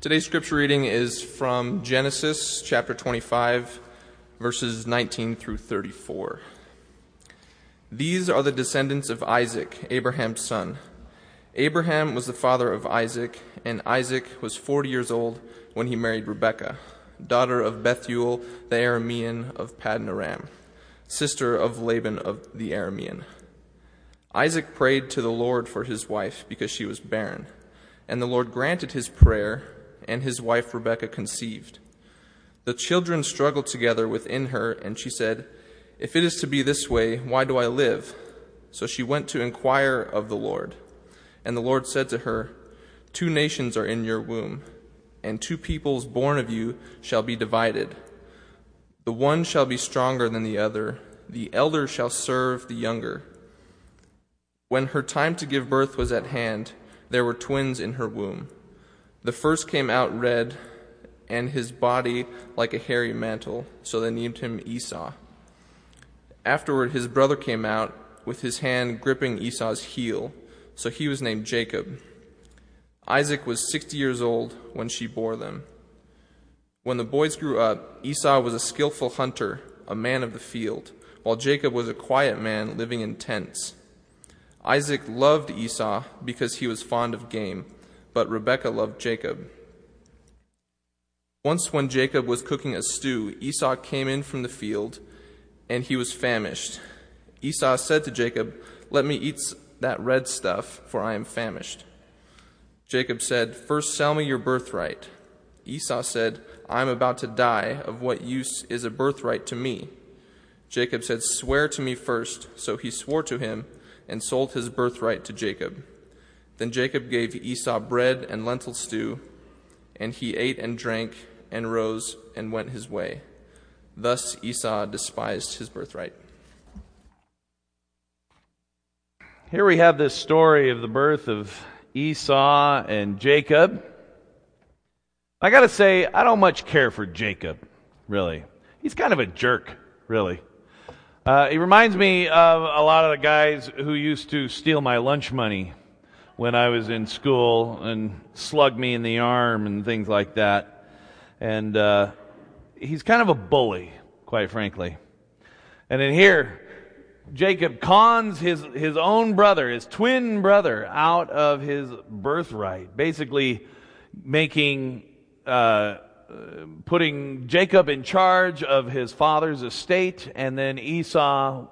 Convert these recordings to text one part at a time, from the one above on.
Today's scripture reading is from Genesis chapter 25, verses 19 through 34. These are the descendants of Isaac, Abraham's son. Abraham was the father of Isaac, and Isaac was 40 years old when he married Rebekah, daughter of Bethuel the Aramean of Paddan Aram, sister of Laban of the Aramean. Isaac prayed to the Lord for his wife because she was barren, and the Lord granted his prayer, and his wife Rebekah conceived. The children struggled together within her, and she said, If it is to be this way, why do I live? So she went to inquire of the Lord. And the Lord said to her, Two nations are in your womb, and two peoples born of you shall be divided. The one shall be stronger than the other, the elder shall serve the younger. When her time to give birth was at hand, there were twins in her womb. The first came out red, and his body like a hairy mantle, so they named him Esau. Afterward, his brother came out with his hand gripping Esau's heel, so he was named Jacob. Isaac was sixty years old when she bore them. When the boys grew up, Esau was a skillful hunter, a man of the field, while Jacob was a quiet man living in tents. Isaac loved Esau because he was fond of game, but Rebekah loved Jacob. Once, when Jacob was cooking a stew, Esau came in from the field, and he was famished. Esau said to Jacob, Let me eat that red stuff, for I am famished. Jacob said, First sell me your birthright. Esau said, I am about to die. Of what use is a birthright to me? Jacob said, Swear to me first. So he swore to him and sold his birthright to Jacob. Then Jacob gave Esau bread and lentil stew, and he ate and drank and rose and went his way. Thus Esau despised his birthright. Here we have this story of the birth of Esau and Jacob. I got to say, I don't much care for Jacob, really. He's kind of a jerk, really. Uh, he reminds me of a lot of the guys who used to steal my lunch money when I was in school and slug me in the arm and things like that. And uh, he's kind of a bully, quite frankly. And in here, Jacob cons his, his own brother, his twin brother, out of his birthright, basically making uh, putting Jacob in charge of his father's estate, and then Esau,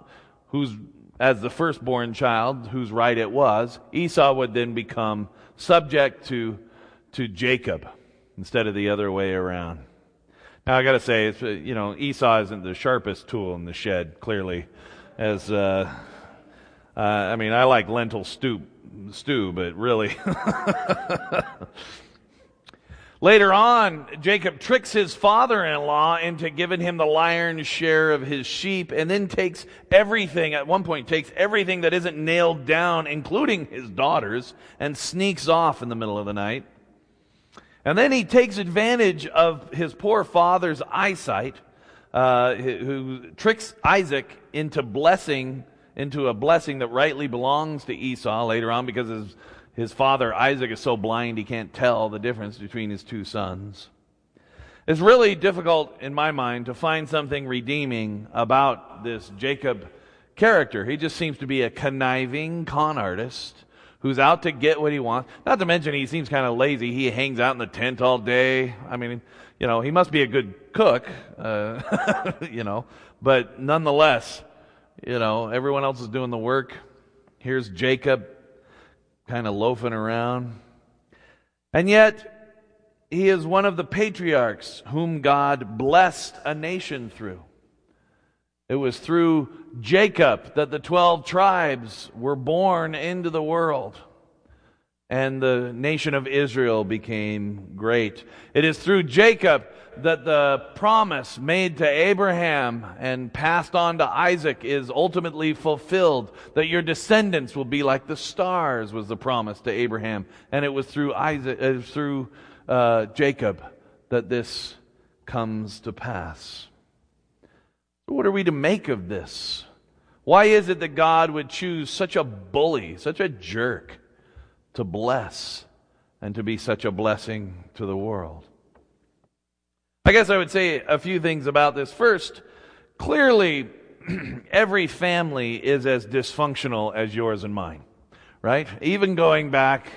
who's as the firstborn child, whose right it was, Esau would then become subject to to Jacob instead of the other way around. Now I got to say, it's, you know, Esau isn't the sharpest tool in the shed. Clearly, as uh, uh, I mean, I like lentil stew, stew, but really. Later on, Jacob tricks his father in law into giving him the lion's share of his sheep and then takes everything, at one point, takes everything that isn't nailed down, including his daughters, and sneaks off in the middle of the night. And then he takes advantage of his poor father's eyesight, uh, who tricks Isaac into blessing, into a blessing that rightly belongs to Esau later on because his his father Isaac is so blind he can't tell the difference between his two sons. It's really difficult in my mind to find something redeeming about this Jacob character. He just seems to be a conniving con artist who's out to get what he wants. Not to mention he seems kind of lazy. He hangs out in the tent all day. I mean, you know, he must be a good cook, uh, you know, but nonetheless, you know, everyone else is doing the work. Here's Jacob kind of loafing around. And yet, he is one of the patriarchs whom God blessed a nation through. It was through Jacob that the 12 tribes were born into the world and the nation of Israel became great. It is through Jacob that the promise made to Abraham and passed on to Isaac is ultimately fulfilled. That your descendants will be like the stars was the promise to Abraham, and it was through Isaac, uh, through uh, Jacob that this comes to pass. What are we to make of this? Why is it that God would choose such a bully, such a jerk, to bless and to be such a blessing to the world. I guess I would say a few things about this. First, clearly, every family is as dysfunctional as yours and mine, right? Even going back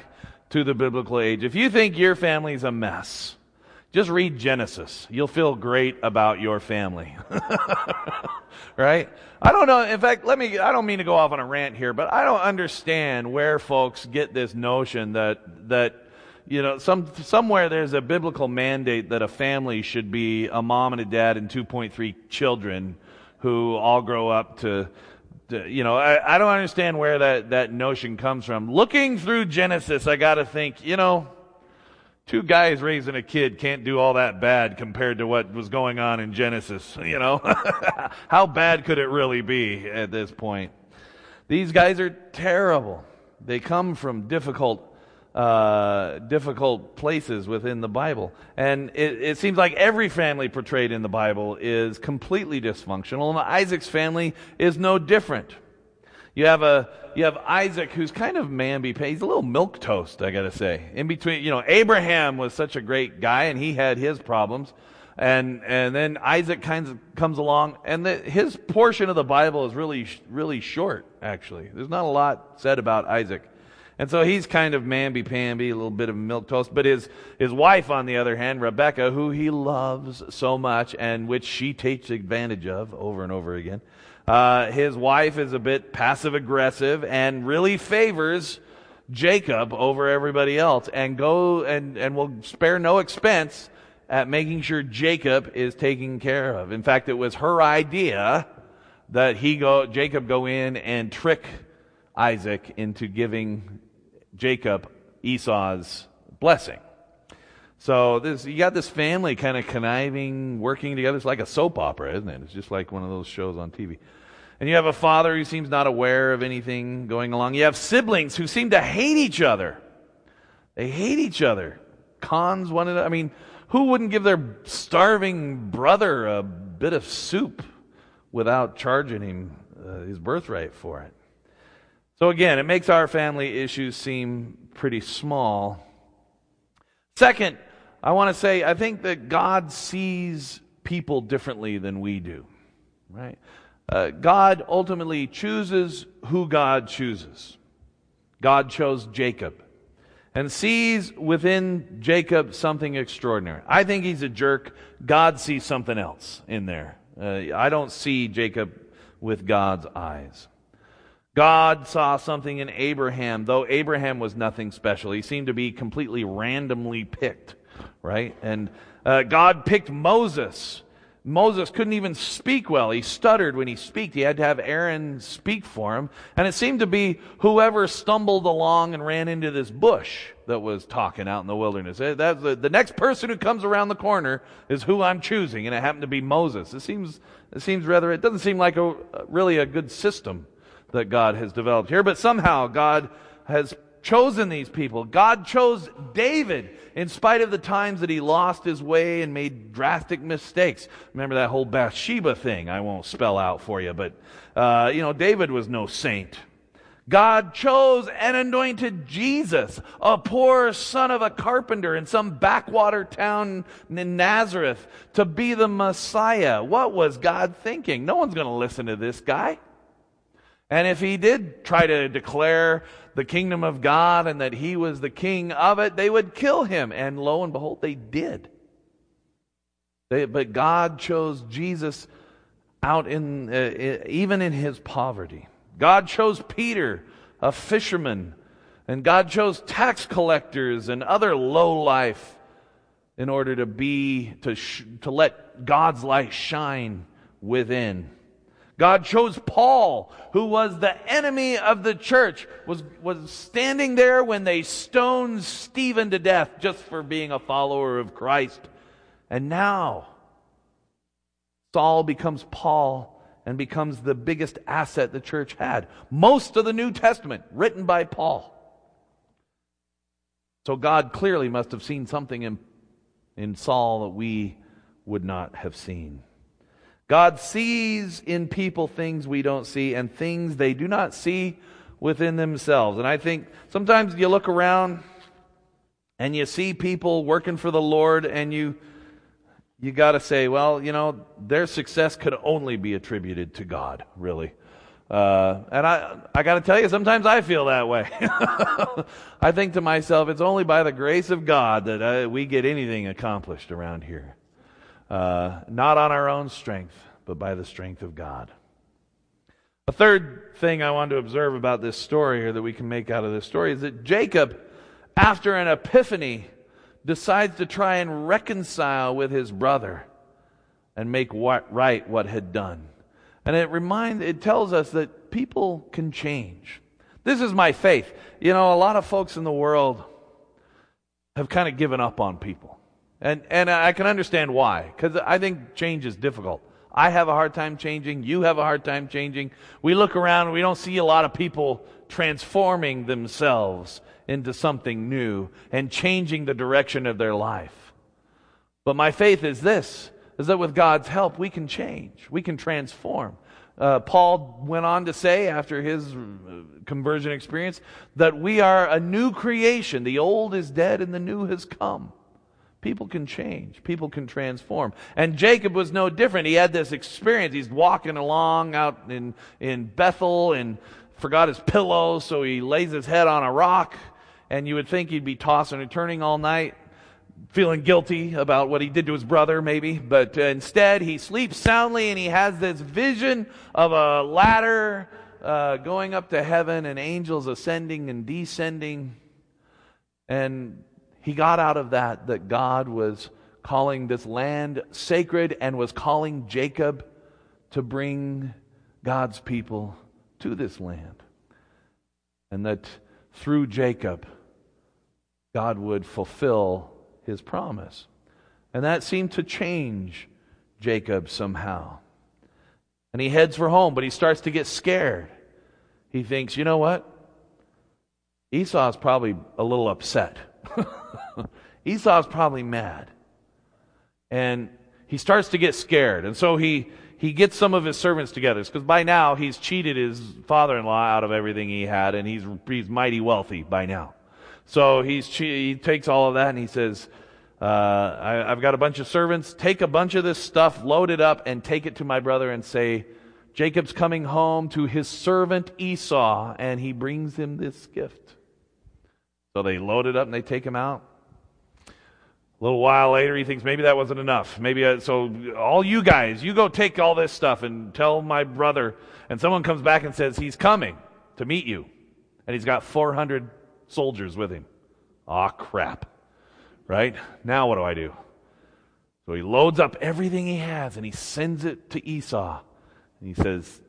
to the biblical age. If you think your family's a mess, just read Genesis. You'll feel great about your family. right? I don't know. In fact, let me, I don't mean to go off on a rant here, but I don't understand where folks get this notion that, that, you know, some, somewhere there's a biblical mandate that a family should be a mom and a dad and 2.3 children who all grow up to, you know, I, I don't understand where that, that notion comes from. Looking through Genesis, I gotta think, you know, two guys raising a kid can't do all that bad compared to what was going on in Genesis, you know? How bad could it really be at this point? These guys are terrible. They come from difficult uh, difficult places within the Bible. And it, it, seems like every family portrayed in the Bible is completely dysfunctional, and Isaac's family is no different. You have a you have Isaac who's kind of mamby He's a little milk toast, I gotta say. In between, you know, Abraham was such a great guy, and he had his problems, and and then Isaac kind of comes along, and the, his portion of the Bible is really really short. Actually, there's not a lot said about Isaac. And so he's kind of mamby-pamby, a little bit of milk toast. But his, his wife, on the other hand, Rebecca, who he loves so much and which she takes advantage of over and over again, uh, his wife is a bit passive-aggressive and really favors Jacob over everybody else and go and, and will spare no expense at making sure Jacob is taken care of. In fact, it was her idea that he go, Jacob go in and trick Isaac into giving Jacob Esau's blessing. So this, you got this family kind of conniving, working together. It's like a soap opera, isn't it? It's just like one of those shows on TV. And you have a father who seems not aware of anything going along. You have siblings who seem to hate each other. They hate each other. Cons one another. I mean, who wouldn't give their starving brother a bit of soup without charging him uh, his birthright for it? So again, it makes our family issues seem pretty small. Second, I want to say I think that God sees people differently than we do. Right? Uh, God ultimately chooses who God chooses. God chose Jacob and sees within Jacob something extraordinary. I think he's a jerk. God sees something else in there. Uh, I don't see Jacob with God's eyes. God saw something in Abraham, though Abraham was nothing special. He seemed to be completely randomly picked, right? And uh, God picked Moses. Moses couldn't even speak well. He stuttered when he spoke. He had to have Aaron speak for him. And it seemed to be whoever stumbled along and ran into this bush that was talking out in the wilderness. Eh, That's the, the next person who comes around the corner is who I'm choosing, and it happened to be Moses. It seems, it seems rather, it doesn't seem like a, really a good system that God has developed here, but somehow God has chosen these people. God chose David in spite of the times that he lost his way and made drastic mistakes. Remember that whole Bathsheba thing? I won't spell out for you, but, uh, you know, David was no saint. God chose and anointed Jesus, a poor son of a carpenter in some backwater town in Nazareth, to be the Messiah. What was God thinking? No one's going to listen to this guy. And if he did try to declare the kingdom of God and that he was the king of it, they would kill him. And lo and behold, they did. They, but God chose Jesus out in, uh, even in his poverty. God chose Peter, a fisherman, and God chose tax collectors and other low life in order to be, to, sh- to let God's light shine within. God chose Paul, who was the enemy of the church, was, was standing there when they stoned Stephen to death just for being a follower of Christ. And now, Saul becomes Paul and becomes the biggest asset the church had. Most of the New Testament written by Paul. So God clearly must have seen something in, in Saul that we would not have seen. God sees in people things we don't see and things they do not see within themselves. And I think sometimes you look around and you see people working for the Lord and you you got to say, well, you know, their success could only be attributed to God, really. Uh, and I, I got to tell you, sometimes I feel that way. I think to myself, it's only by the grace of God that uh, we get anything accomplished around here. Uh, not on our own strength, but by the strength of God. A third thing I want to observe about this story, or that we can make out of this story, is that Jacob, after an epiphany, decides to try and reconcile with his brother and make what, right what had done. And it reminds, it tells us that people can change. This is my faith. You know, a lot of folks in the world have kind of given up on people. And, and I can understand why, because I think change is difficult. I have a hard time changing. You have a hard time changing. We look around we don't see a lot of people transforming themselves into something new and changing the direction of their life. But my faith is this is that with God's help, we can change, we can transform. Uh, Paul went on to say, after his uh, conversion experience, that we are a new creation. The old is dead and the new has come. People can change. People can transform. And Jacob was no different. He had this experience. He's walking along out in, in Bethel and forgot his pillow, so he lays his head on a rock and you would think he'd be tossing and turning all night, feeling guilty about what he did to his brother, maybe. But uh, instead, he sleeps soundly and he has this vision of a ladder uh, going up to heaven and angels ascending and descending. And he got out of that that God was calling this land sacred and was calling Jacob to bring God's people to this land. And that through Jacob, God would fulfill his promise. And that seemed to change Jacob somehow. And he heads for home, but he starts to get scared. He thinks, you know what? Esau's probably a little upset. Esau's probably mad. And he starts to get scared. And so he, he gets some of his servants together because by now he's cheated his father in law out of everything he had, and he's, he's mighty wealthy by now. So he's, he takes all of that and he says, uh, I, I've got a bunch of servants. Take a bunch of this stuff, load it up, and take it to my brother and say, Jacob's coming home to his servant Esau, and he brings him this gift. So they load it up and they take him out. A little while later, he thinks maybe that wasn't enough. Maybe uh, so. All you guys, you go take all this stuff and tell my brother. And someone comes back and says he's coming to meet you, and he's got 400 soldiers with him. Aw, crap. Right? Now what do I do? So he loads up everything he has and he sends it to Esau. And he says,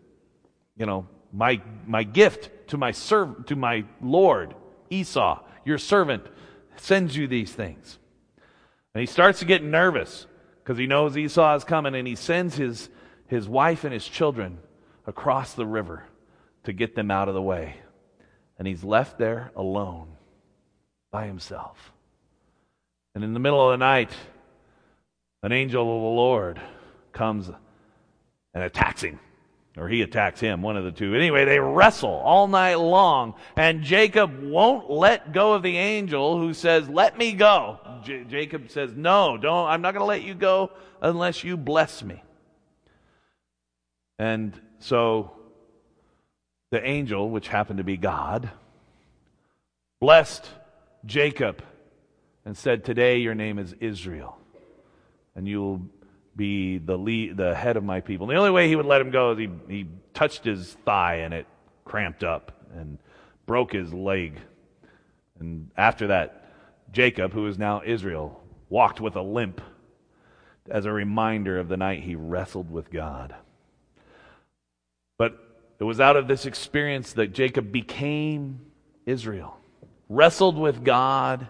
You know, my, my gift to my serv- to my Lord, Esau, your servant, sends you these things. And he starts to get nervous because he knows Esau is coming and he sends his, his wife and his children across the river to get them out of the way and he's left there alone by himself. And in the middle of the night, an angel of the Lord comes and attacks him. Or he attacks him, one of the two. Anyway, they wrestle all night long, and Jacob won't let go of the angel who says, Let me go. J- Jacob says, No, don't, I'm not going to let you go unless you bless me. And so the angel, which happened to be God, blessed Jacob and said, Today your name is Israel, and you will be the, lead, the head of my people. And the only way he would let him go is he, he touched his thigh and it cramped up and broke his leg. And after that, Jacob, who is now Israel, walked with a limp as a reminder of the night he wrestled with God. But it was out of this experience that Jacob became Israel, wrestled with God,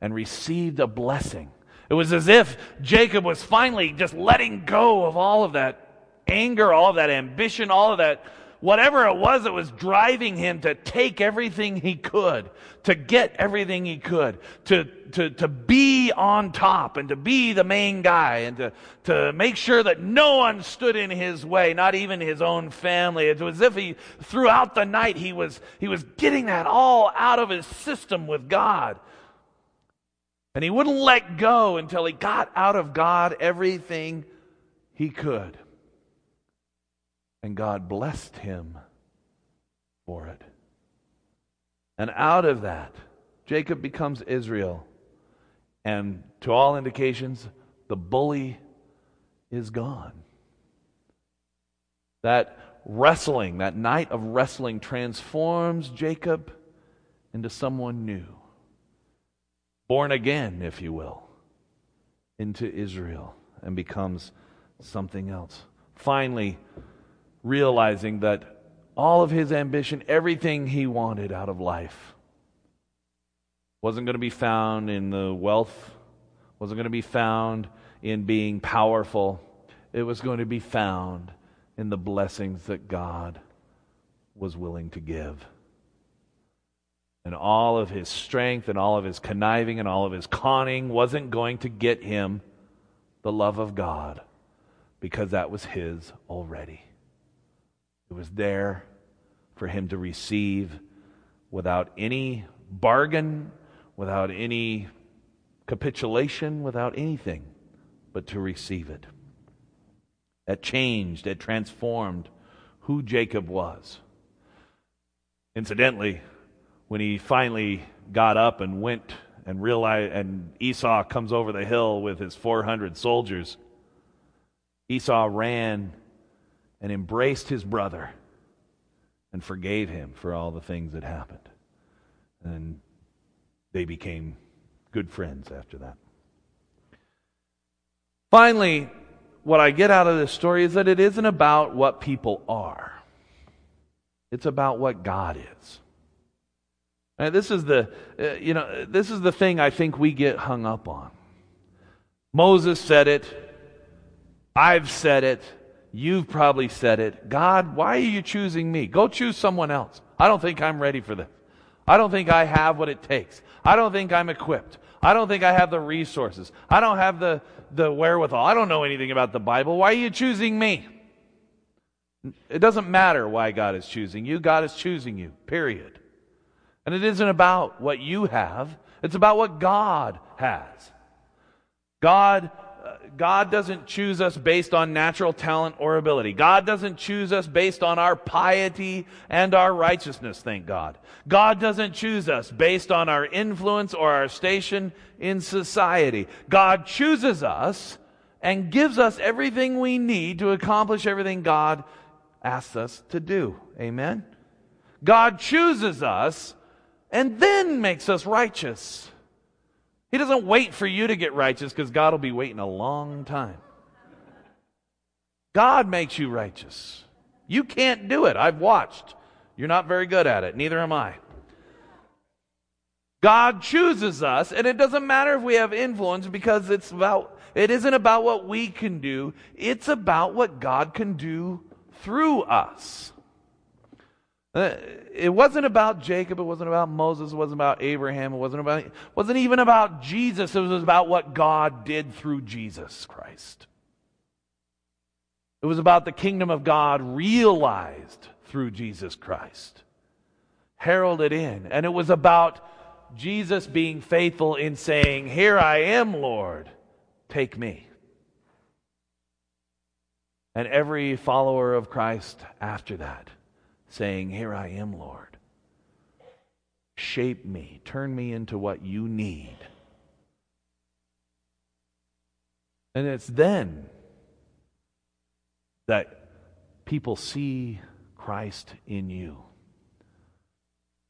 and received a blessing. It was as if Jacob was finally just letting go of all of that anger, all of that ambition, all of that whatever it was that was driving him to take everything he could, to get everything he could, to, to, to be on top and to be the main guy and to, to make sure that no one stood in his way, not even his own family. It was as if he, throughout the night, he was, he was getting that all out of his system with God. And he wouldn't let go until he got out of God everything he could. And God blessed him for it. And out of that, Jacob becomes Israel. And to all indications, the bully is gone. That wrestling, that night of wrestling, transforms Jacob into someone new. Born again, if you will, into Israel and becomes something else. Finally, realizing that all of his ambition, everything he wanted out of life, wasn't going to be found in the wealth, wasn't going to be found in being powerful. It was going to be found in the blessings that God was willing to give. And all of his strength and all of his conniving and all of his conning wasn't going to get him the love of God because that was his already. It was there for him to receive without any bargain, without any capitulation, without anything, but to receive it. That changed, it transformed who Jacob was. Incidentally, when he finally got up and went and realized, and Esau comes over the hill with his 400 soldiers, Esau ran and embraced his brother and forgave him for all the things that happened. And they became good friends after that. Finally, what I get out of this story is that it isn't about what people are. It's about what God is. And this is the uh, you know this is the thing I think we get hung up on. Moses said it. I've said it. You've probably said it. God, why are you choosing me? Go choose someone else. I don't think I'm ready for this. I don't think I have what it takes. I don't think I'm equipped. I don't think I have the resources. I don't have the, the wherewithal. I don't know anything about the Bible. Why are you choosing me? It doesn't matter why God is choosing you. God is choosing you, period. And it isn't about what you have, it's about what God has. God uh, God doesn't choose us based on natural talent or ability. God doesn't choose us based on our piety and our righteousness, thank God. God doesn't choose us based on our influence or our station in society. God chooses us and gives us everything we need to accomplish everything God asks us to do. Amen? God chooses us and then makes us righteous. He doesn't wait for you to get righteous because God will be waiting a long time. God makes you righteous. You can't do it. I've watched. You're not very good at it. Neither am I. God chooses us, and it doesn't matter if we have influence because it's about, it isn't about what we can do. It's about what God can do through us. Uh, it wasn't about Jacob, it wasn't about Moses, it wasn't about Abraham, it wasn't about it wasn't even about Jesus, it was about what God did through Jesus Christ. It was about the kingdom of God realized through Jesus Christ. Heralded in. And it was about Jesus being faithful in saying, Here I am, Lord, take me. And every follower of Christ after that saying, Here I am, Lord. Shape me, turn me into what you need. And it's then that people see Christ in you.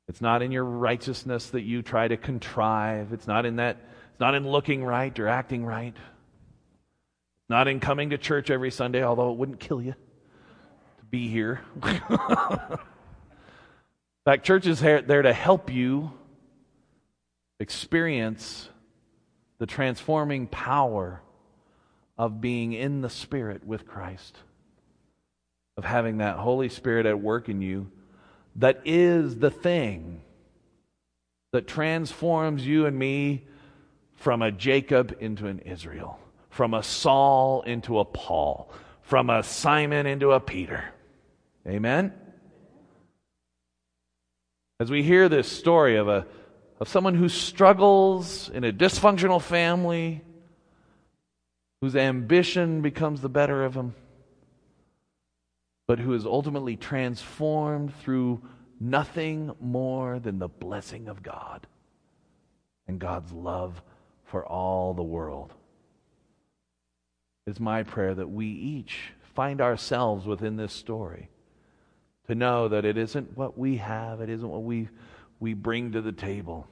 It's not in your righteousness that you try to contrive. It's not in that it's not in looking right or acting right. Not in coming to church every Sunday, although it wouldn't kill you be here. In fact, church is there to help you experience the transforming power of being in the Spirit with Christ, of having that Holy Spirit at work in you that is the thing that transforms you and me from a Jacob into an Israel, from a Saul into a Paul, from a Simon into a Peter. Amen? As we hear this story of a, of someone who struggles in a dysfunctional family, whose ambition becomes the better of him, but who is ultimately transformed through nothing more than the blessing of God and God's love for all the world. It's my prayer that we each find ourselves within this story to know that it isn't what we have, it isn't what we, we bring to the table,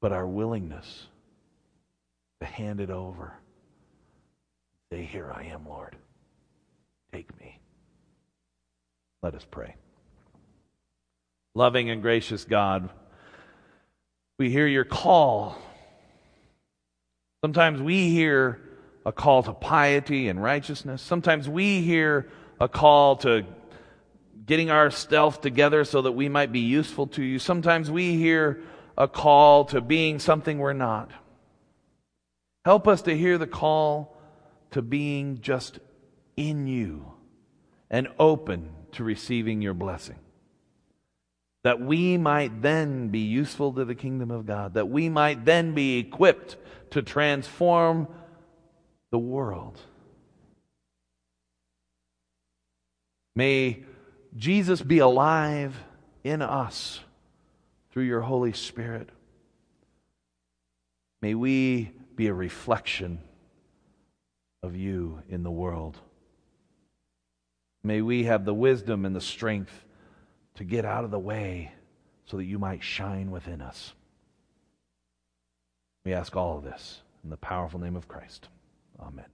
but our willingness to hand it over. Say, Here I am, Lord. Take me. Let us pray. Loving and gracious God, we hear your call. Sometimes we hear a call to piety and righteousness. Sometimes we hear a call to getting our stealth together so that we might be useful to you. Sometimes we hear a call to being something we're not. Help us to hear the call to being just in you and open to receiving your blessing. That we might then be useful to the kingdom of God, that we might then be equipped to transform the world. May Jesus be alive in us through your Holy Spirit. May we be a reflection of you in the world. May we have the wisdom and the strength to get out of the way so that you might shine within us. We ask all of this in the powerful name of Christ. Amen.